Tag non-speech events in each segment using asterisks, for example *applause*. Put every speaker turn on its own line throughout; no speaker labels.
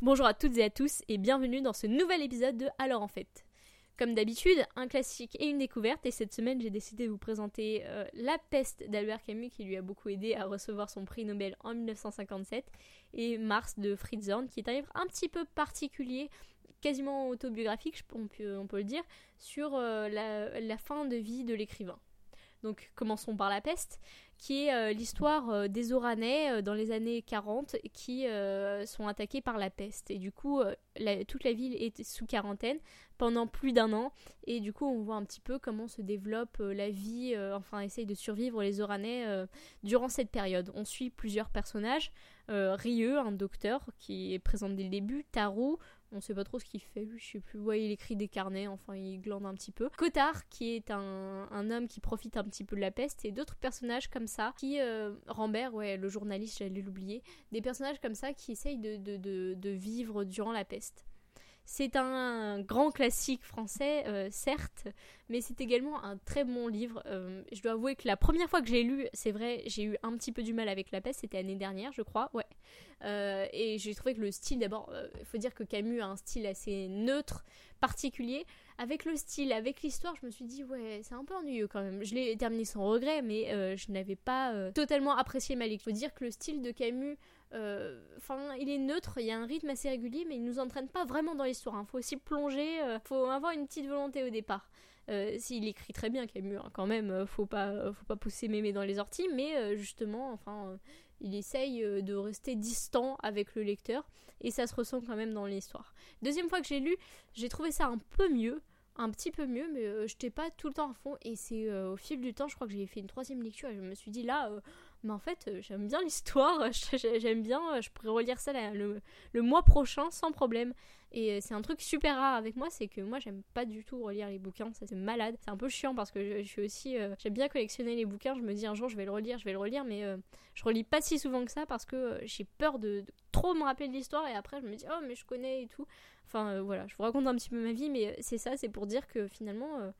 Bonjour à toutes et à tous et bienvenue dans ce nouvel épisode de Alors en fait. Comme d'habitude, un classique et une découverte et cette semaine j'ai décidé de vous présenter euh, La peste d'Albert Camus qui lui a beaucoup aidé à recevoir son prix Nobel en 1957 et Mars de Fritz Horn qui est un livre un petit peu particulier quasiment autobiographique, on peut, on peut le dire, sur euh, la fin de vie de l'écrivain. Donc commençons par la peste, qui est euh, l'histoire euh, des Oranais euh, dans les années 40 qui sont attaqués par la peste. Et du coup, toute la ville est sous quarantaine pendant plus d'un an. Et du coup, on voit un petit peu comment se développe la vie, enfin, essaye de survivre les Oranais durant cette période. On suit plusieurs personnages. Rieux, un docteur qui est présent dès le début, Tarou, on sait pas trop ce qu'il fait, je sais plus. Ouais, il écrit des carnets, enfin, il glande un petit peu. Cotard, qui est un, homme qui profite un petit peu de la peste, et d'autres personnages comme ça, qui. Euh, Rambert, ouais, le journaliste, j'allais l'oublier. Des personnages comme ça qui essayent de, de vivre durant la peste. C'est un grand classique français, euh, certes, mais c'est également un très bon livre. Euh, je dois avouer que la première fois que j'ai lu, c'est vrai, j'ai eu un petit peu du mal avec la peste, c'était l'année dernière, je crois, ouais. Euh, et j'ai trouvé que le style, d'abord, il faut dire que Camus a un style assez neutre, particulier. Avec le style, avec l'histoire, je me suis dit, ouais, c'est un peu ennuyeux quand même. Je l'ai terminé sans regret, mais je n'avais pas totalement apprécié ma lecture. Il faut dire que le style de Camus euh, enfin, il est neutre, il y a un rythme assez régulier, mais il nous entraîne pas vraiment dans l'histoire. Il hein. faut aussi plonger, il euh, faut avoir une petite volonté au départ. Euh, s'il écrit très bien Camus, hein, quand même, faut pas, faut pas pousser mémé dans les orties, mais justement, enfin, il essaye de rester distant avec le lecteur, et ça se ressent quand même dans l'histoire. Deuxième fois que j'ai lu, j'ai trouvé ça un peu mieux un petit peu mieux, mais je n'étais pas tout le temps à fond. Et c'est au fil du temps, je crois que j'ai fait une troisième lecture et je me suis dit là, mais en fait, euh, j'aime bien l'histoire, *laughs* j'aime bien, euh, je pourrais relire ça le, mois prochain sans problème. Et euh, c'est un truc super rare avec moi, c'est que moi j'aime pas du tout relire les bouquins, ça c'est malade. C'est un peu chiant parce que je, suis aussi, j'aime bien collectionner les bouquins, je me dis un jour je vais le relire, je vais le relire, mais je relis pas si souvent que ça parce que j'ai peur de, trop me rappeler de l'histoire et après je me dis oh mais je connais et tout. Enfin voilà, je vous raconte un petit peu ma vie, mais c'est ça, c'est pour dire que finalement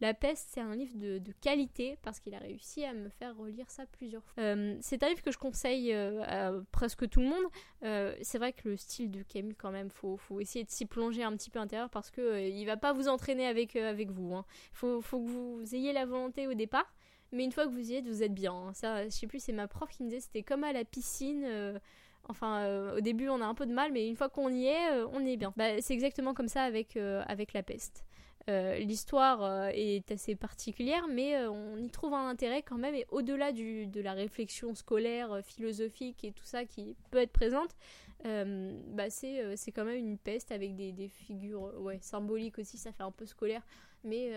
la Peste, c'est un livre de, qualité parce qu'il a réussi à me faire relire ça plusieurs fois. Euh, c'est un livre que je conseille euh, à presque tout le monde. Euh, c'est vrai que le style de Camus, quand même, faut, faut essayer de s'y plonger un petit peu intérieur parce que il va pas vous entraîner avec, vous. Il hein. faut, que vous ayez la volonté au départ. Mais une fois que vous y êtes, vous êtes bien. Hein. Ça, je sais plus, c'est ma prof qui me disait, c'était comme à la piscine. Enfin, au début, on a un peu de mal, mais une fois qu'on y est, on est bien. Bah, c'est exactement comme ça avec la peste. Euh, l'histoire euh, est assez particulière, mais euh, on y trouve un intérêt quand même, et au-delà de la réflexion scolaire, philosophique et tout ça qui peut être présente, bah c'est quand même une peste avec des, figures symboliques aussi, ça fait un peu scolaire, mais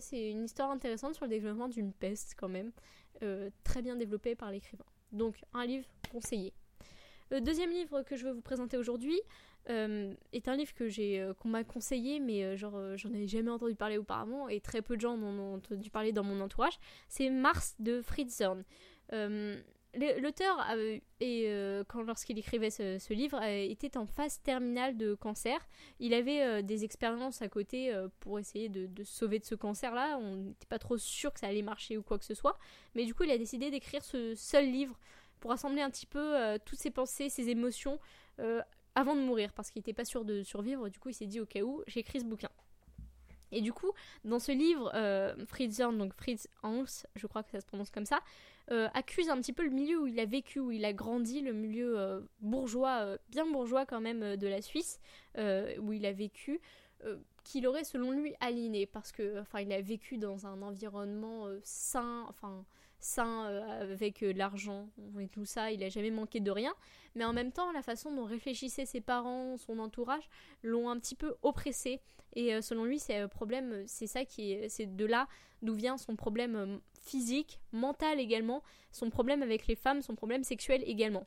c'est une histoire intéressante sur le développement d'une peste quand même, très bien développée par l'écrivain. Donc un livre conseillé. Le deuxième livre que je veux vous présenter aujourd'hui, euh, est un livre que j'ai euh, qu'on m'a conseillé mais euh, genre j'en avais jamais entendu parler auparavant et très peu de gens en ont entendu parler dans mon entourage c'est Mars de Fritz Zorn L'auteur, quand lorsqu'il écrivait ce, livre, était en phase terminale de cancer. Il avait des expériences à côté pour essayer de, sauver de ce cancer-là. On n'était pas trop sûr que ça allait marcher ou quoi que ce soit. Mais du coup, il a décidé d'écrire ce seul livre pour rassembler un petit peu toutes ses pensées, ses émotions avant de mourir parce qu'il n'était pas sûr de survivre. Du coup, il s'est dit au cas où, j'écris ce bouquin. Et du coup, dans ce livre, euh, Fritz donc Fritz Hans, je crois que ça se prononce comme ça, euh, accuse un petit peu le milieu où il a vécu, où il a grandi, le milieu euh, bourgeois, bien bourgeois quand même de la Suisse, où il a vécu, qu'il aurait selon lui aliéné parce que, enfin, il a vécu dans un environnement sain, enfin sain euh, avec euh, l'argent et tout ça, il a jamais manqué de rien. Mais en même temps, la façon dont réfléchissaient ses parents, son entourage, l'ont un petit peu oppressé. Et euh, selon lui, c'est problème, c'est ça qui est, c'est de là d'où vient son problème physique, mental également, son problème avec les femmes, son problème sexuel également.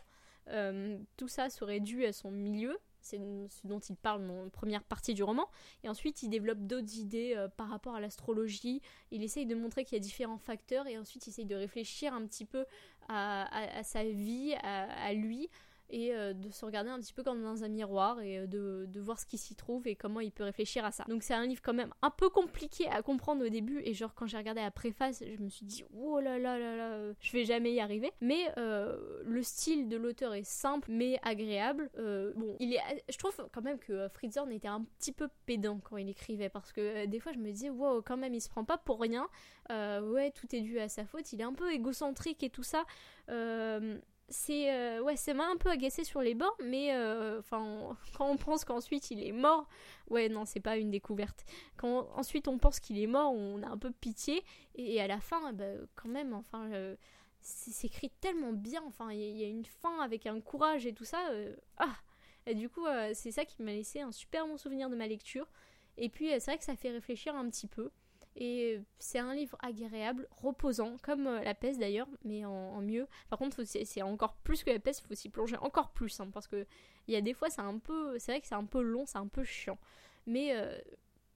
tout ça serait dû à son milieu, c'est ce dont il parle dans la première partie du roman. Et ensuite, il développe d'autres idées euh, par rapport à l'astrologie. Il essaye de montrer qu'il y a différents facteurs et ensuite, il essaye de réfléchir un petit peu à, sa vie, à, lui. Et de se regarder un petit peu comme dans un miroir et de, de voir ce qui s'y trouve et comment il peut réfléchir à ça. Donc c'est un livre quand même un peu compliqué à comprendre au début et genre quand j'ai regardé la préface, je me suis dit oh là là là là, je vais jamais y arriver. Mais le style de l'auteur est simple mais agréable. bon, il est, je trouve quand même que Fritz Horn était un petit peu pédant quand il écrivait parce que des fois je me disais wow quand même il se prend pas pour rien. ouais tout est dû à sa faute. Il est un peu égocentrique et tout ça. Euh, c'est euh, ouais c'est m'a un peu agacé sur les bords mais euh, enfin *laughs* quand on pense qu'ensuite il est mort ouais non c'est pas une découverte. Quand ensuite on pense qu'il est mort on a un peu pitié et, à la fin bah, quand même enfin c'est écrit tellement bien enfin il y, a une fin avec un courage et tout ça ah! Et du coup c'est ça qui m'a laissé un super bon souvenir de ma lecture. Et puis c'est vrai que ça fait réfléchir un petit peu et c'est un livre agréable, reposant, comme euh, La peste d'ailleurs, mais en, mieux. Par contre, c'est encore plus que La peste, il faut s'y plonger encore plus, hein, parce que il y a des fois, c'est un peu, c'est vrai que c'est un peu long, c'est un peu chiant. Mais euh,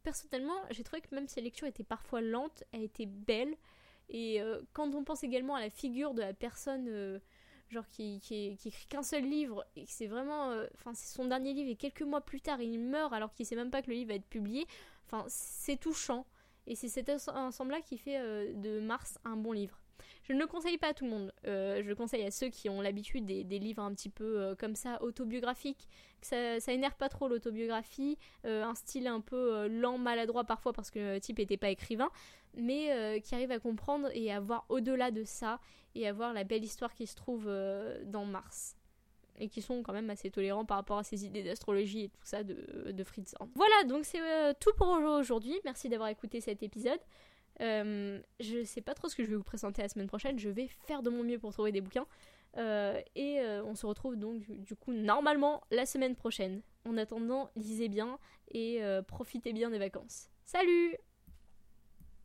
personnellement, j'ai trouvé que même si la lecture était parfois lente, elle était belle. Et euh, quand on pense également à la figure de la personne genre qui, qui, écrit qu'un seul livre et que c'est vraiment enfin c'est son dernier livre et quelques mois plus tard il meurt alors qu'il sait même pas que le livre va être publié enfin c'est touchant et c'est cet ensemble-là qui fait euh, de Mars un bon livre. Je ne le conseille pas à tout le monde. Euh, je le conseille à ceux qui ont l'habitude des, livres un petit peu euh, comme ça, autobiographiques. Ça, ça pas trop l'autobiographie. un style un peu lent, maladroit parfois parce que le type n'était pas écrivain. Mais qui arrive à comprendre et à voir au-delà de ça. Et à voir la belle histoire qui se trouve dans Mars et qui sont quand même assez tolérants par rapport à ces idées d'astrologie et tout ça de, de Fritz Horn. Voilà, donc c'est euh, tout pour aujourd'hui. Merci d'avoir écouté cet épisode. Euh, je sais pas trop ce que je vais vous présenter la semaine prochaine. Je vais faire de mon mieux pour trouver des bouquins. Euh, et on se retrouve donc du coup normalement la semaine prochaine. En attendant, lisez bien et profitez bien des vacances. Salut